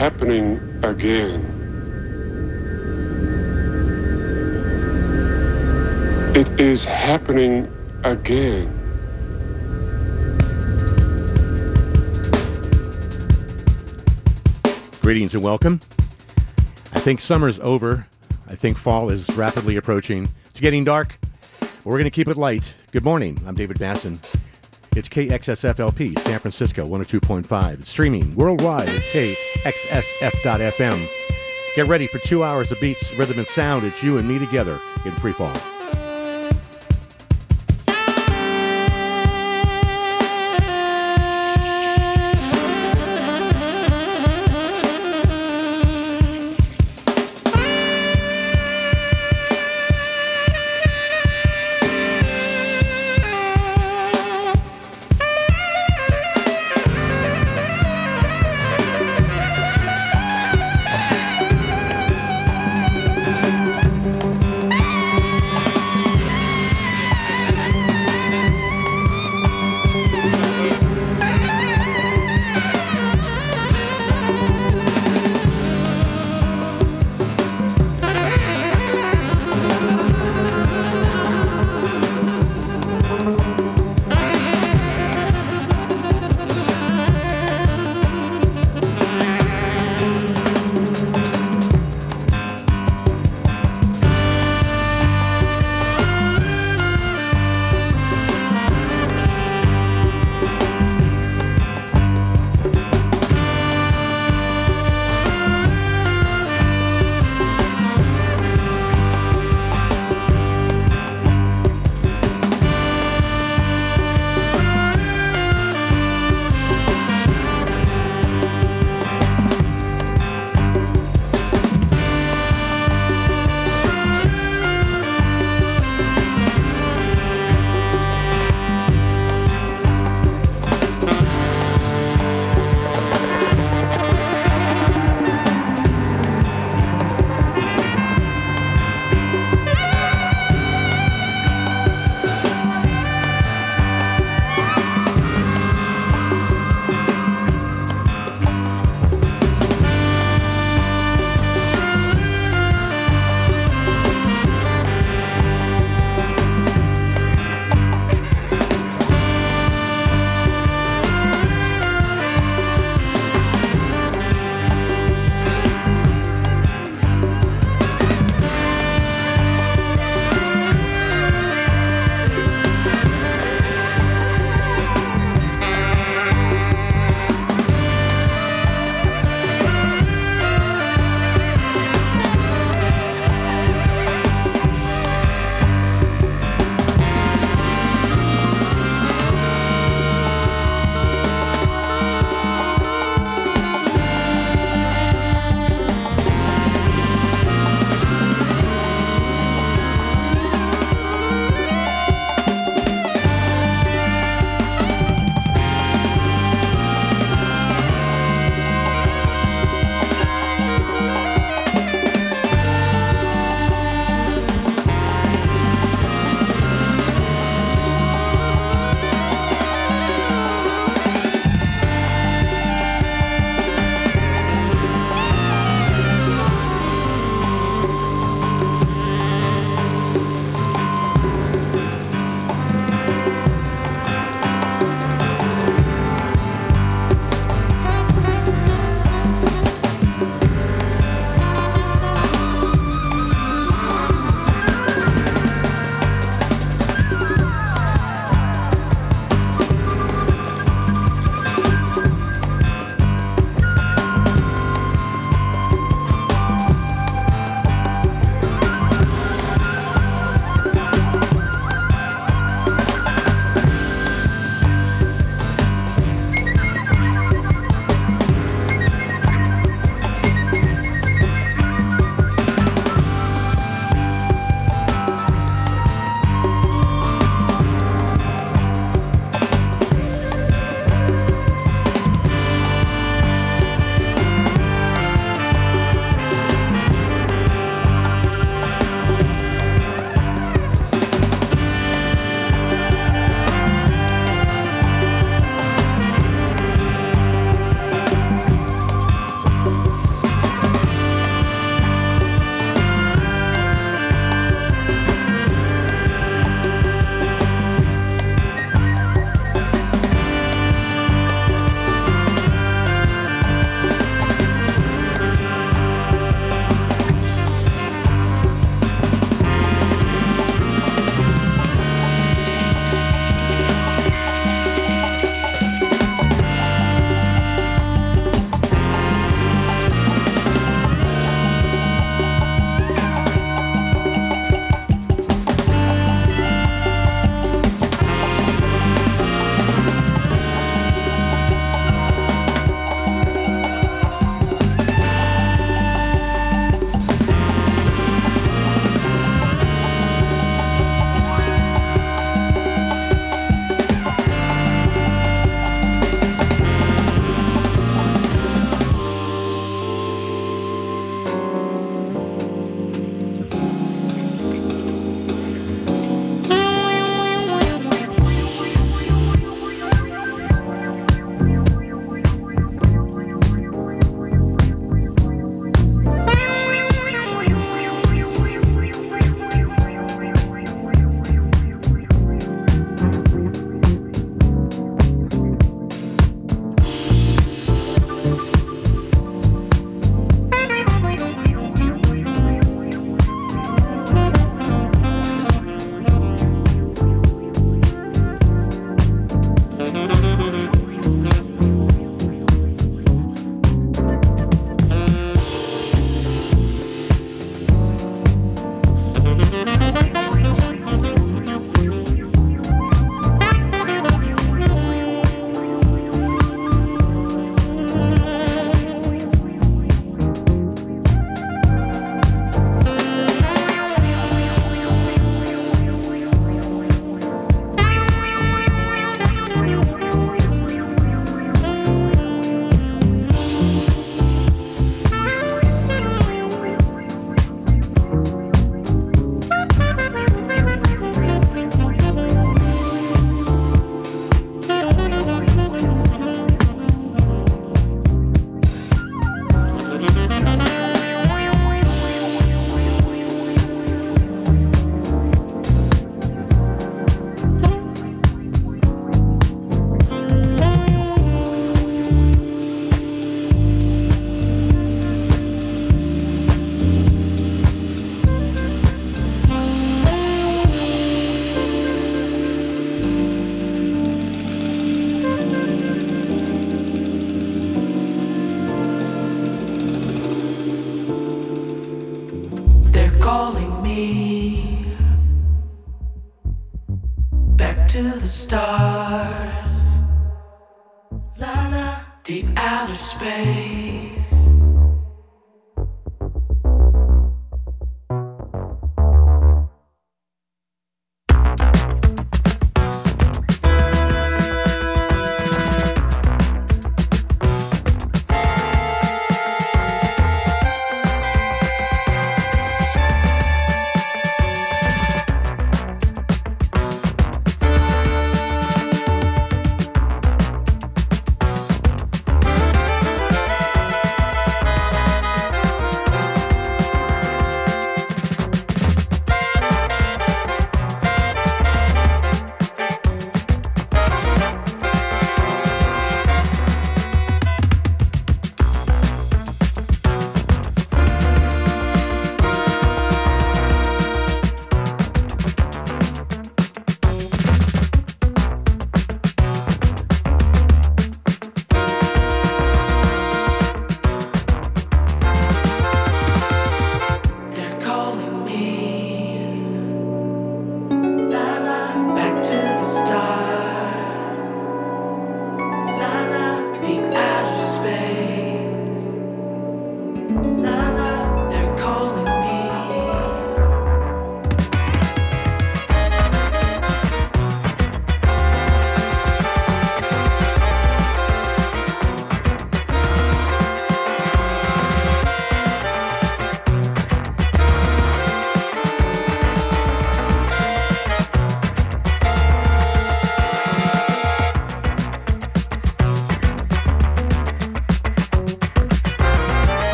happening again. It is happening again. Greetings and welcome. I think summer's over. I think fall is rapidly approaching. It's getting dark. We're going to keep it light. Good morning. I'm David Basson. It's KXSFLP, San Francisco 102.5. It's streaming worldwide at KXSF.FM. Get ready for two hours of beats, rhythm, and sound. It's you and me together in free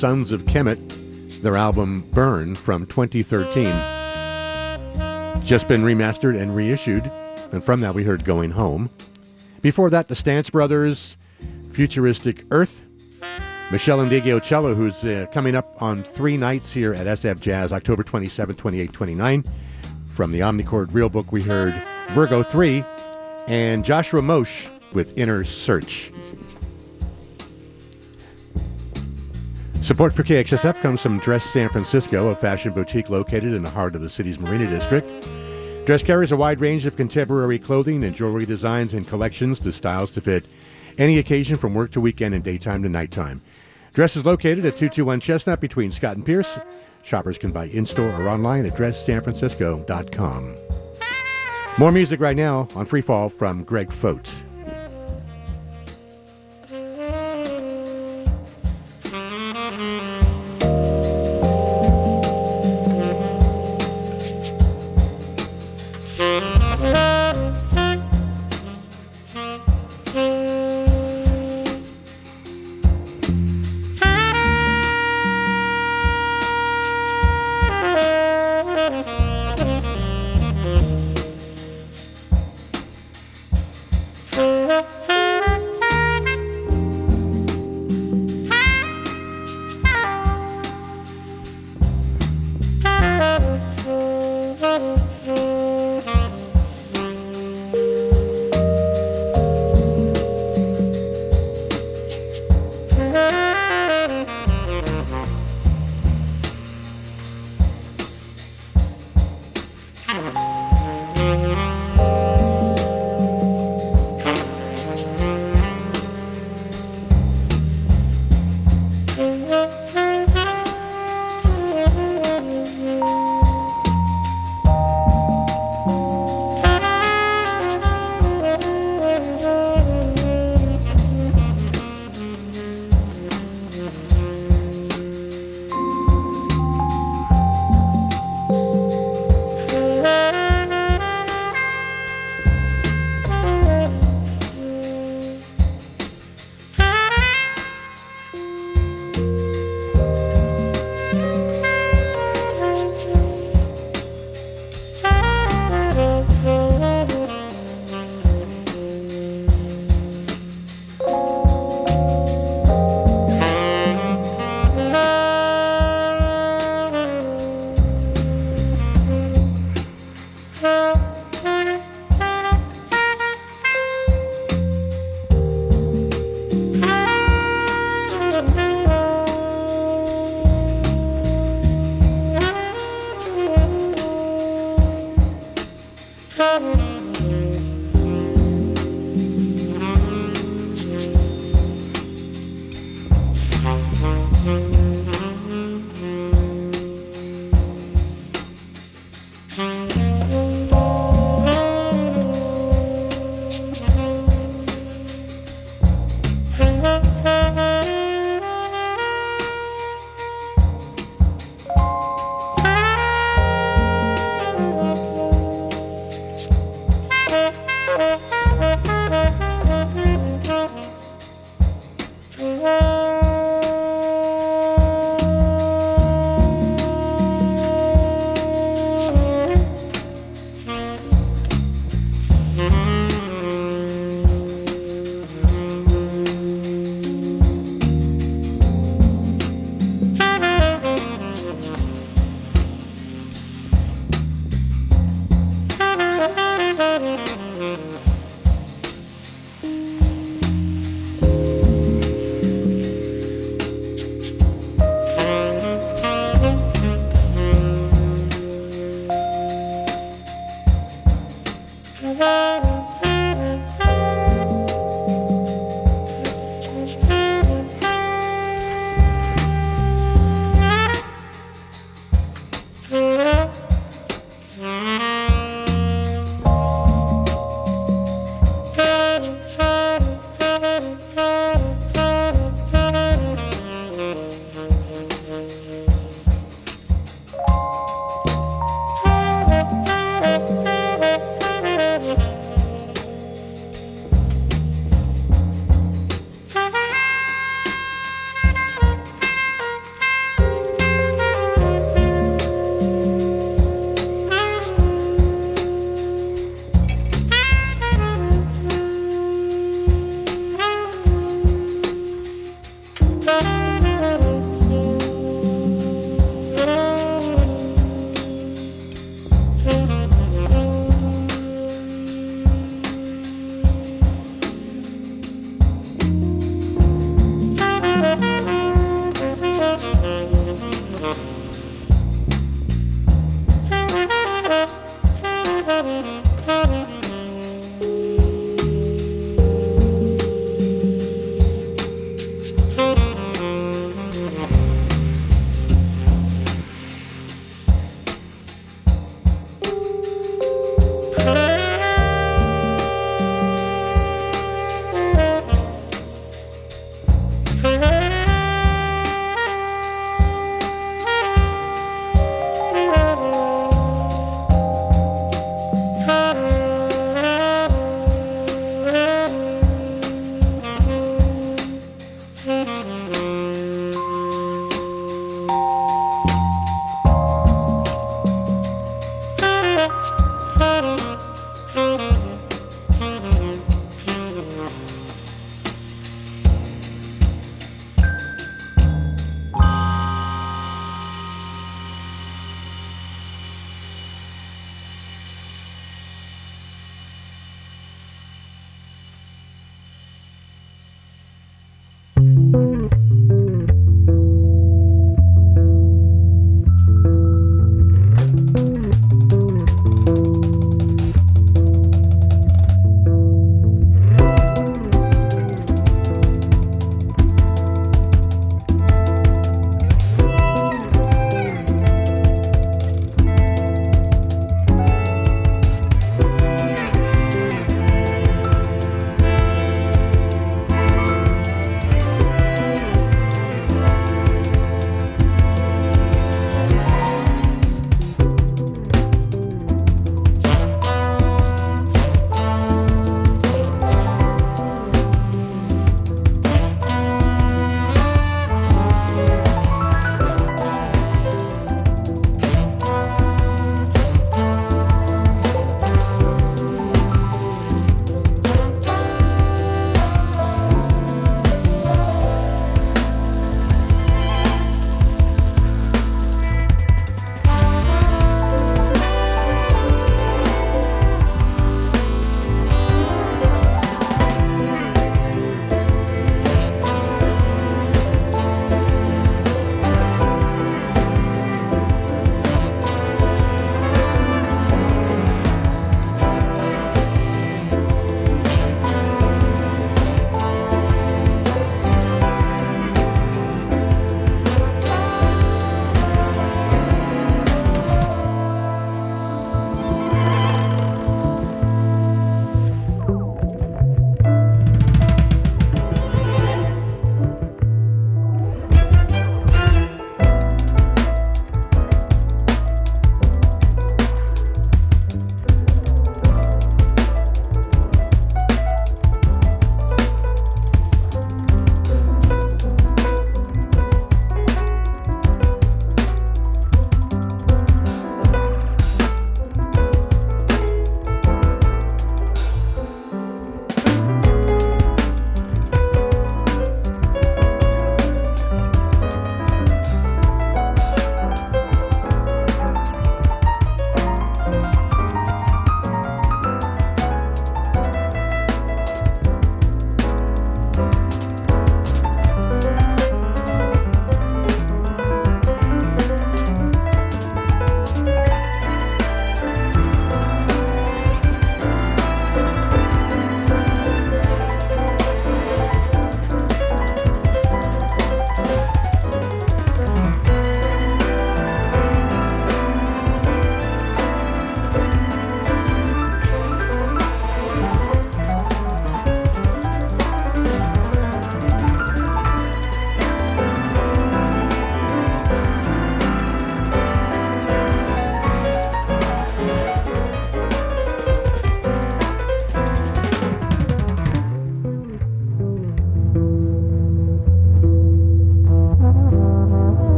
Sons of Kemet, their album Burn from 2013. Just been remastered and reissued, and from that we heard Going Home. Before that, the Stance Brothers, Futuristic Earth. Meshell Ndegeocello, who's uh, coming up on three nights here at SF Jazz, October 27, 28, 29. From the Omnichord Real Book, we heard Virgo 3 and Joshua Moshe with Inner Search. Support for KXSF comes from Dress San Francisco, a fashion boutique located in the heart of the city's Marina District. Dress carries a wide range of contemporary clothing and jewelry designs and collections to styles to fit any occasion from work to weekend and daytime to nighttime. Dress is located at 221 Chestnut between Scott and Pierce. Shoppers can buy in store or online at dresssanfrancisco.com. More music right now on Freefall from Greg Foat.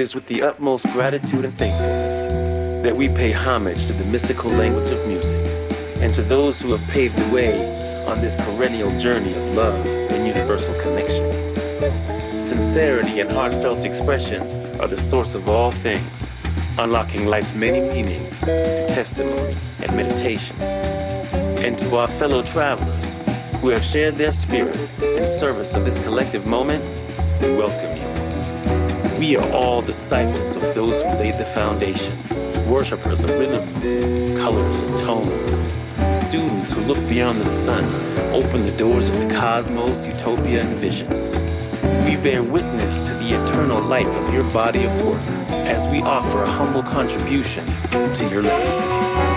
It is with the utmost gratitude and thankfulness that we pay homage to the mystical language of music and to those who have paved the way on this perennial journey of love and universal connection. Sincerity and heartfelt expression are the source of all things, unlocking life's many meanings through testimony and meditation. And to our fellow travelers who have shared their spirit in service of this collective moment, we welcome. We are all disciples of those who laid the foundation, worshippers of rhythm movements, colors, and tones, students who look beyond the sun, open the doors of the cosmos, utopia, and visions. We bear witness to the eternal light of your body of work as we offer a humble contribution to your legacy.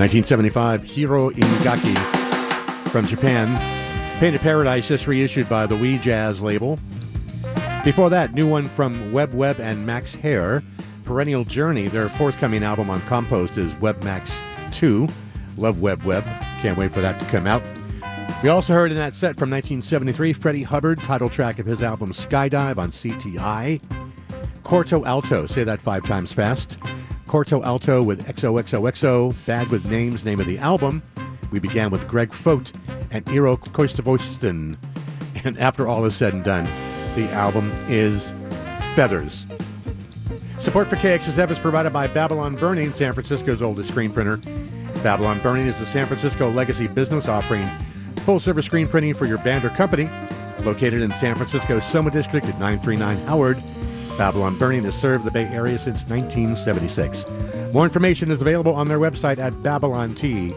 1975, Jiro Inagaki from Japan. Painted Paradise, just reissued by the We Jazz label. Before that, new one from Web Web and Max Herre, Perennial Journey. Their forthcoming album on Compost is Web Max 2. Love Web Web. Can't wait for that to come out. We also heard in that set from 1973 Freddie Hubbard, title track of his album Sky Dive on CTI. Corto Alto, say that five times fast. Corto Alto with XOXOXO, Bad with Names, name of the album. We began with Greg Foat and Eero Koivistoinen. And after all is said and done, the album is Feathers. Support for KXSF is provided by Babylon Burning, San Francisco's oldest screen printer. Babylon Burning is a San Francisco legacy business offering full service screen printing for your band or company. Located in San Francisco's Soma District at 939 Howard, Babylon Burning has served the Bay Area since 1976. More information is available on their website at babylont.com.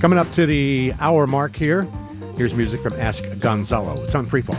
Coming up to the hour mark here, here's music from Ask Gonzalo. It's on Freefall.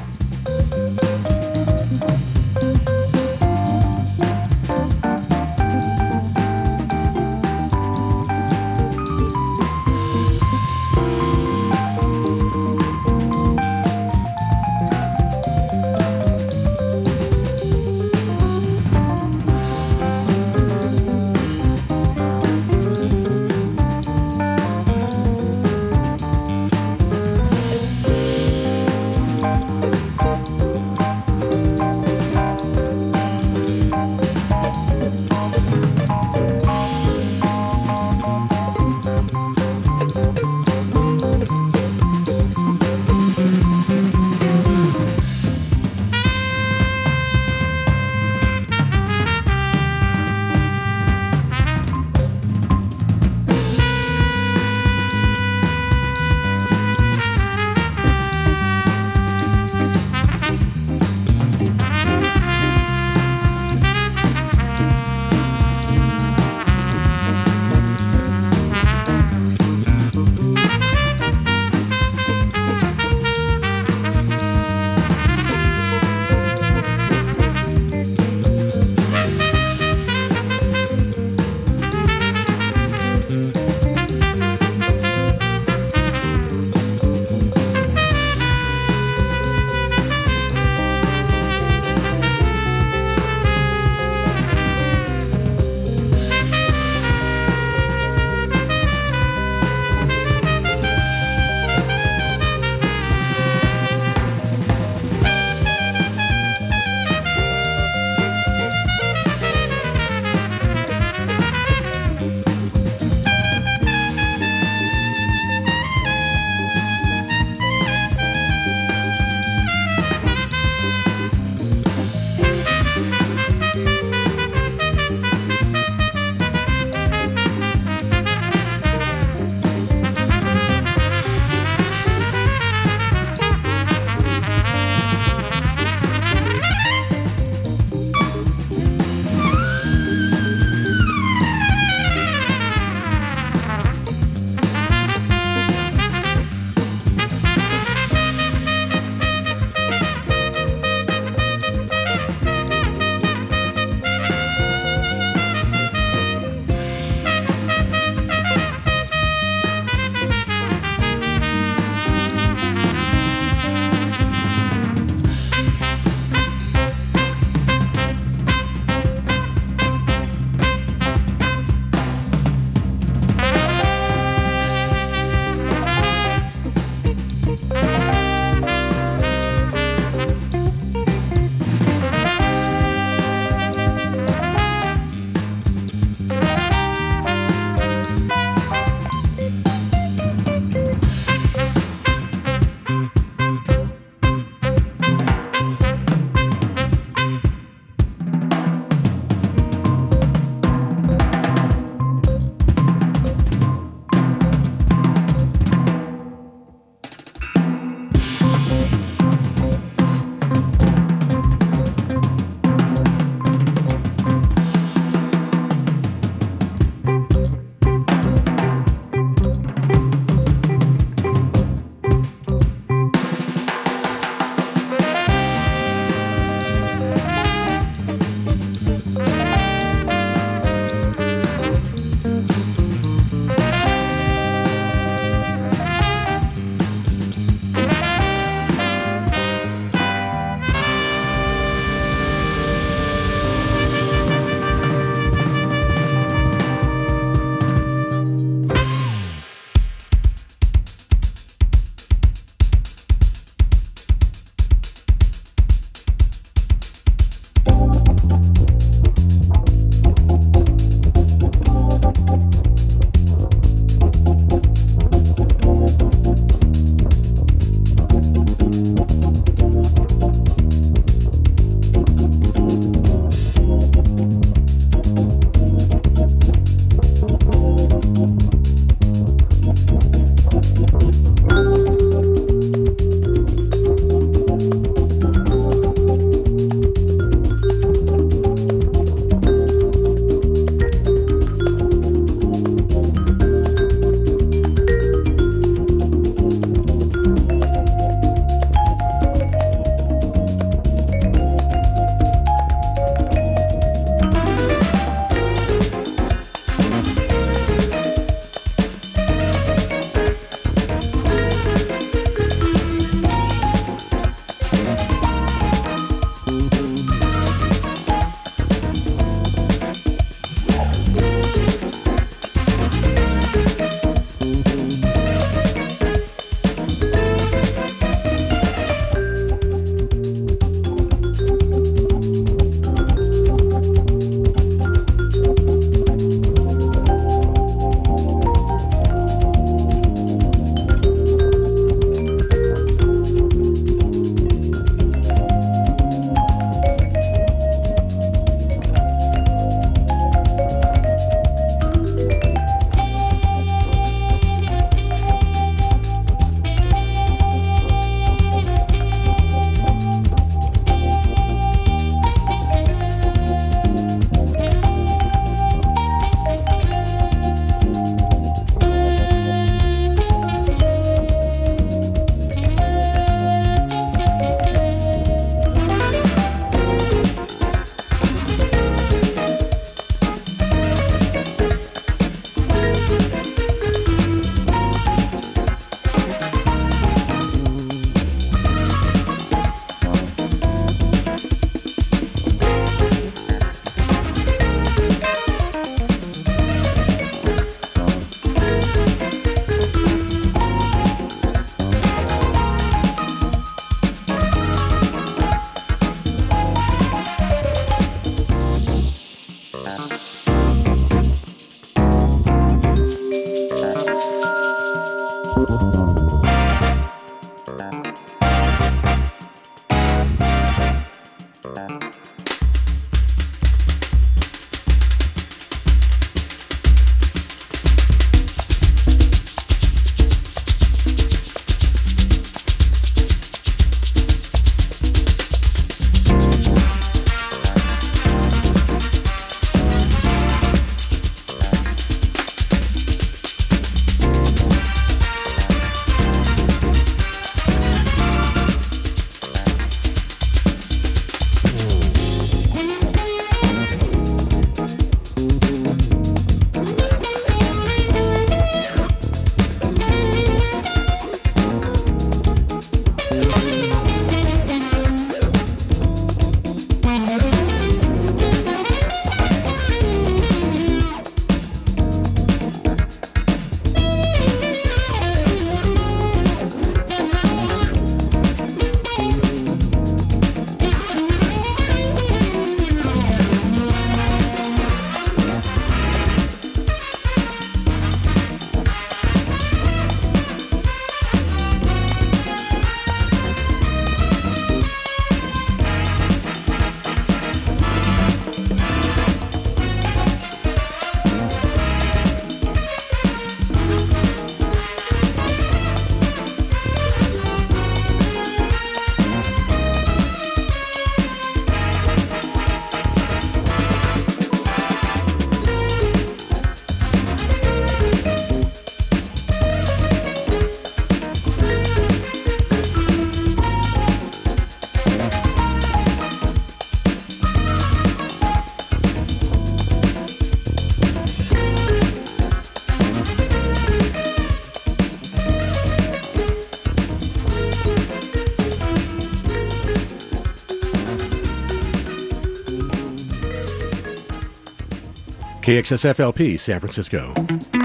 KXSFLP, San Francisco.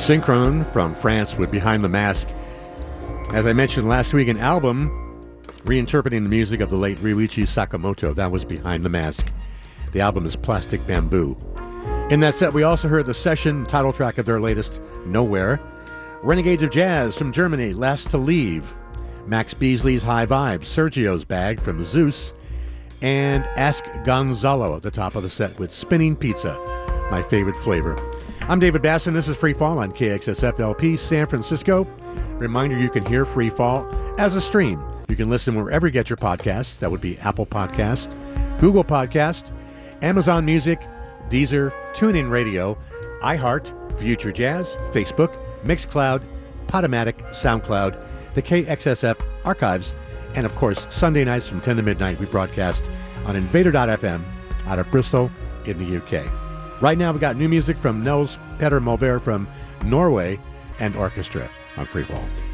Synchrone from France with Behind the Mask. As I mentioned last week, an album reinterpreting the music of the late Ryuichi Sakamoto. That was Behind the Mask. The album is Plastic Bamboo. In that set, we also heard the Seshen title track of their latest, Nowhere. Renegades of Jazz from Germany, Last to Leave. Max Beesley's High Vibes, Sergio's Bag from Zeus. And Ask Gonzalo at the top of the set with Spinning Pizza, my favorite flavor. I'm David Basson. This is Free Fall on KXSFLP San Francisco. Reminder you can hear Free Fall as a stream. You can listen wherever you get your podcasts. That would be Apple Podcast, Google Podcast, Amazon Music, Deezer, TuneIn Radio, iHeart, Future Jazz, Facebook, Mixcloud, Podomatic, SoundCloud, the KXSF archives, and of course, Sunday nights from 10 to midnight, we broadcast on Invader.fm out of Bristol in the UK. Right now, we've got new music from Nils Petter Molvær from Norway and orchestra on Freefall.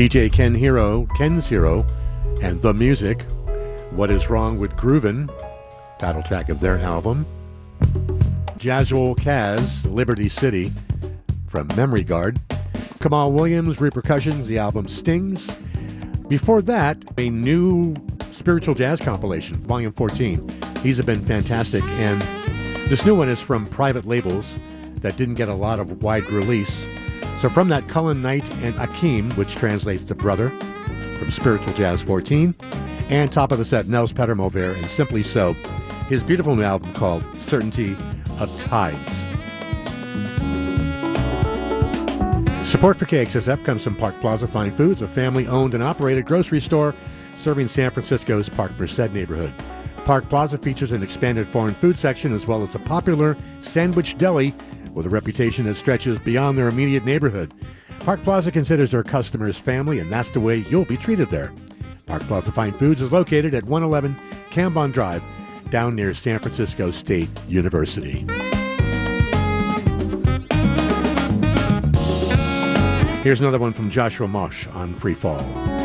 DJ Ken Hero, Kenzhero, and Tha Muzik, What Is Wrong with Groovin', title track of their album. Jasual Cazz, Liberty City, from Memory Guard. Kamaal Williams, Repercussions, the album Stings. Before that, a new spiritual jazz compilation, Volume 14. These have been fantastic, and this new one is from private labels that didn't get a lot of wide release. So from that, Cullen Knight and A'Keem, which translates to brother, from Spiritual Jazz 14, and top of the set, Nils Petter Molvær and Simply So, his beautiful new album called Certainty of Tides. Support for KXSF comes from Park Plaza Fine Foods, a family owned and operated grocery store serving San Francisco's Park Merced neighborhood. Park Plaza features an expanded foreign food section as well as a popular sandwich deli with a reputation that stretches beyond their immediate neighborhood. Park Plaza considers their customers family, and that's the way you'll be treated there. Park Plaza Fine Foods is located at 111 Cambon Drive, down near San Francisco State University. Here's another one from Joshua Moshe on Free Fall.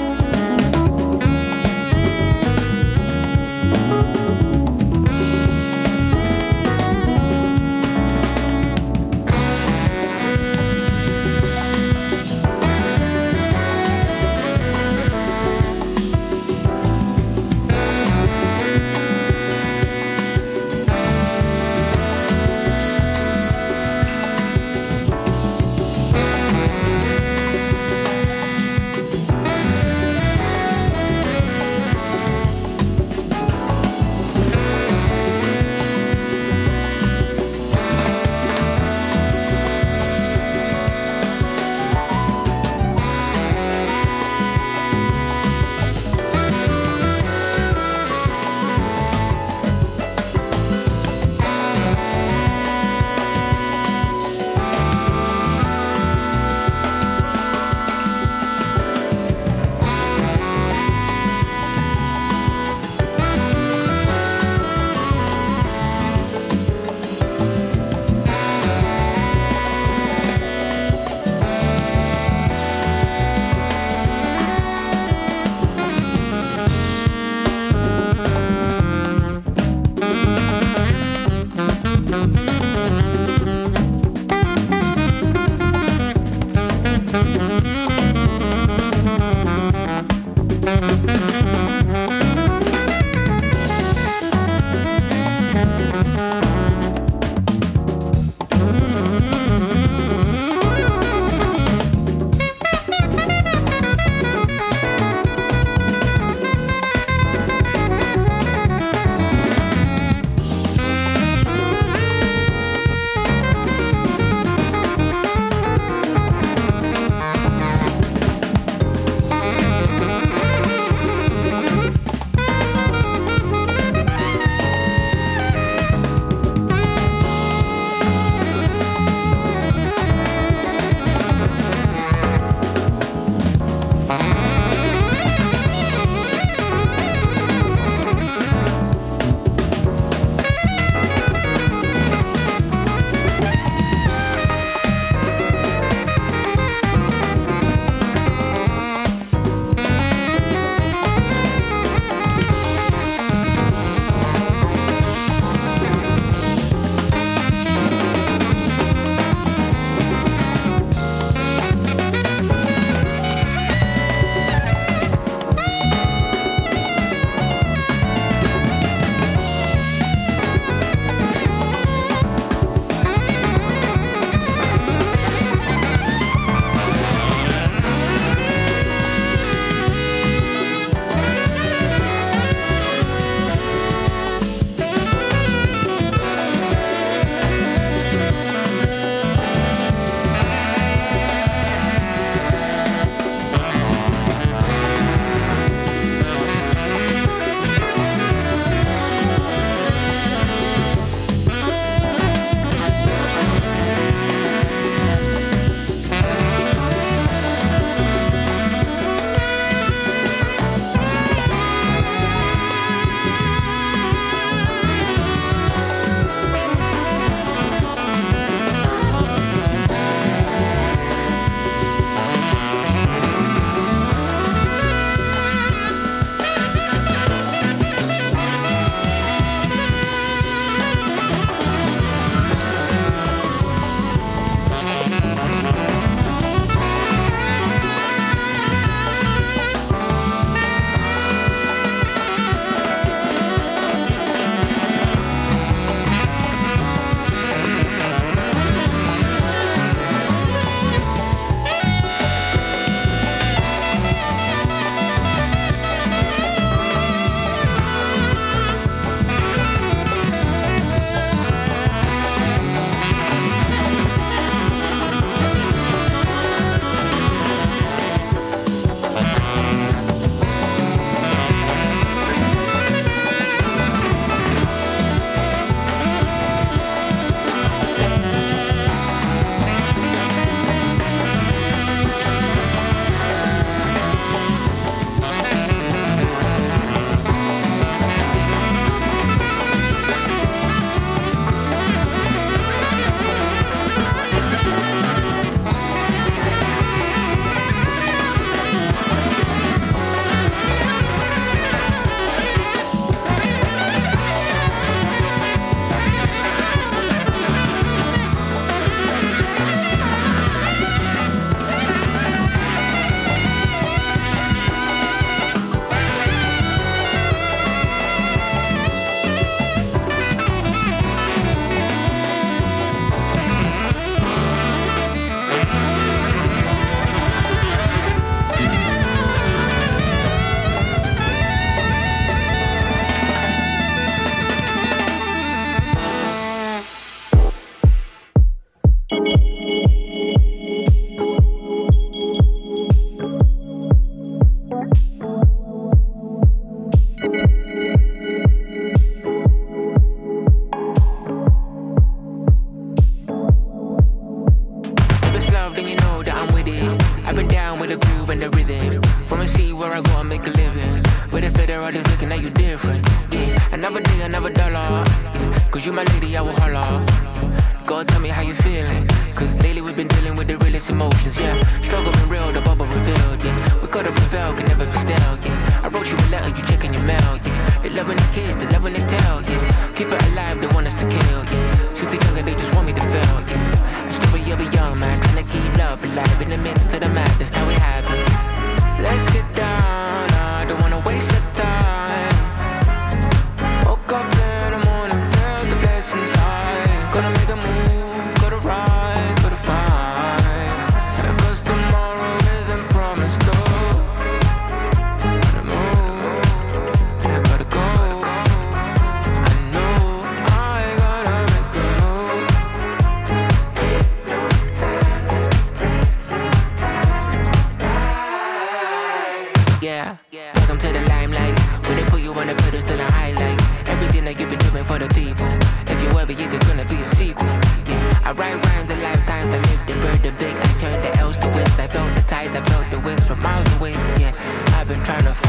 write rhymes and lifetimes I live the bird the big I turn the L's to wins I felt the tides. I felt the winds from miles away yeah I've been trying to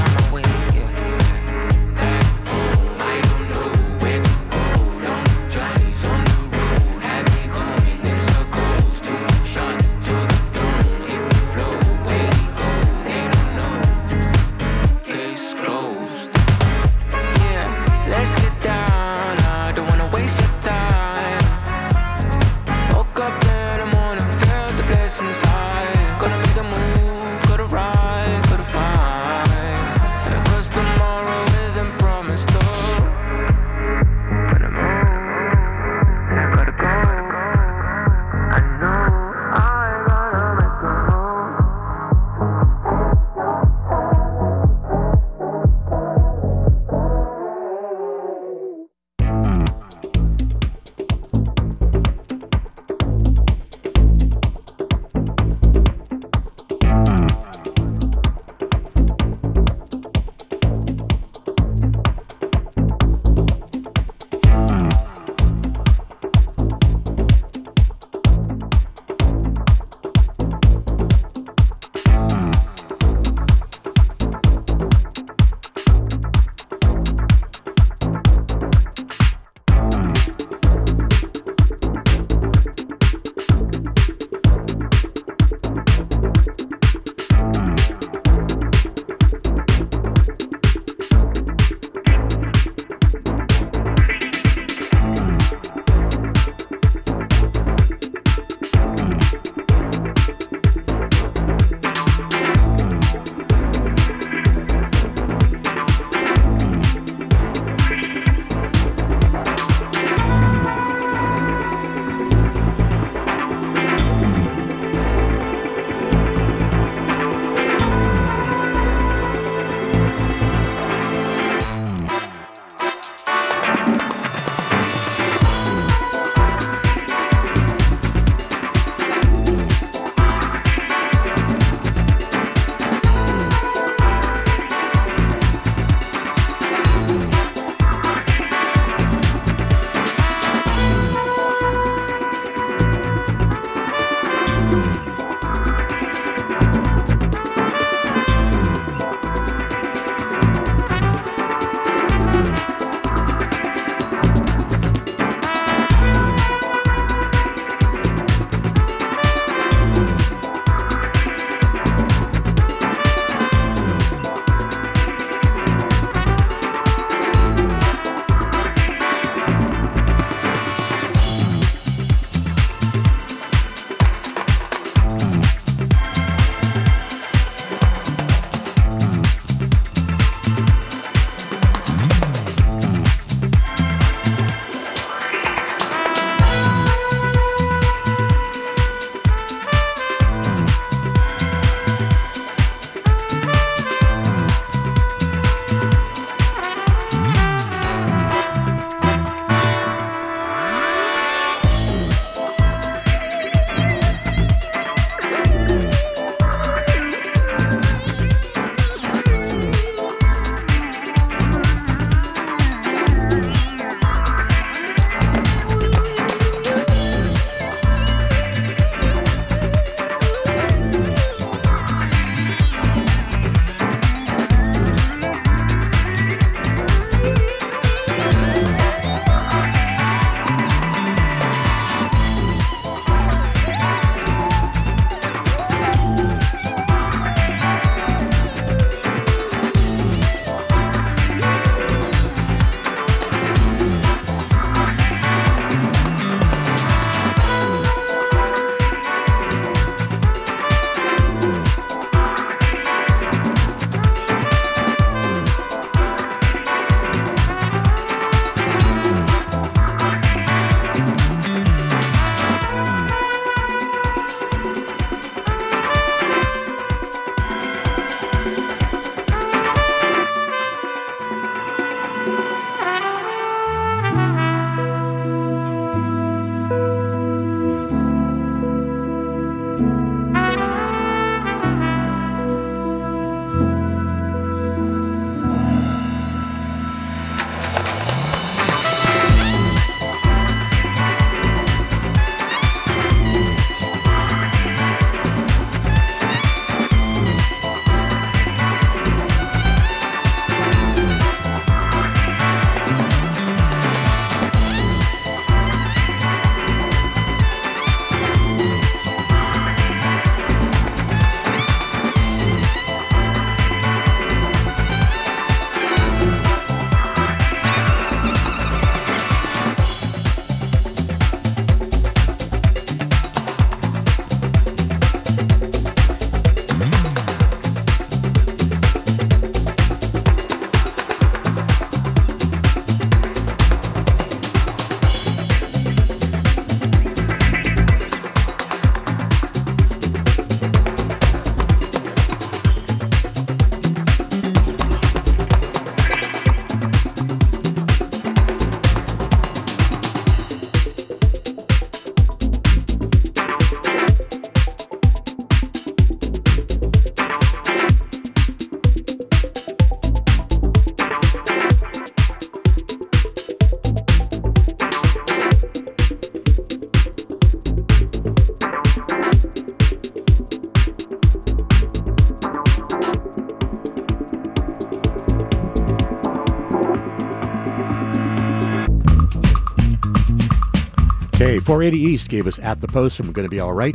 Okay, Four80East gave us At the Post and we're Gonna Be Alright.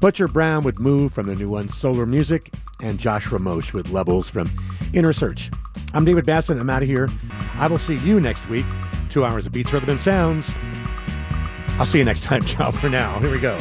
Butcher Brown with Move from the new one Solar Music, and Joshua Moshe with Levels from Inner Search. I'm David Basson. I'm out of here. I will see you next week. Two hours of beats, rhythm, and sounds. I'll see you next time. Ciao for now. Here we go.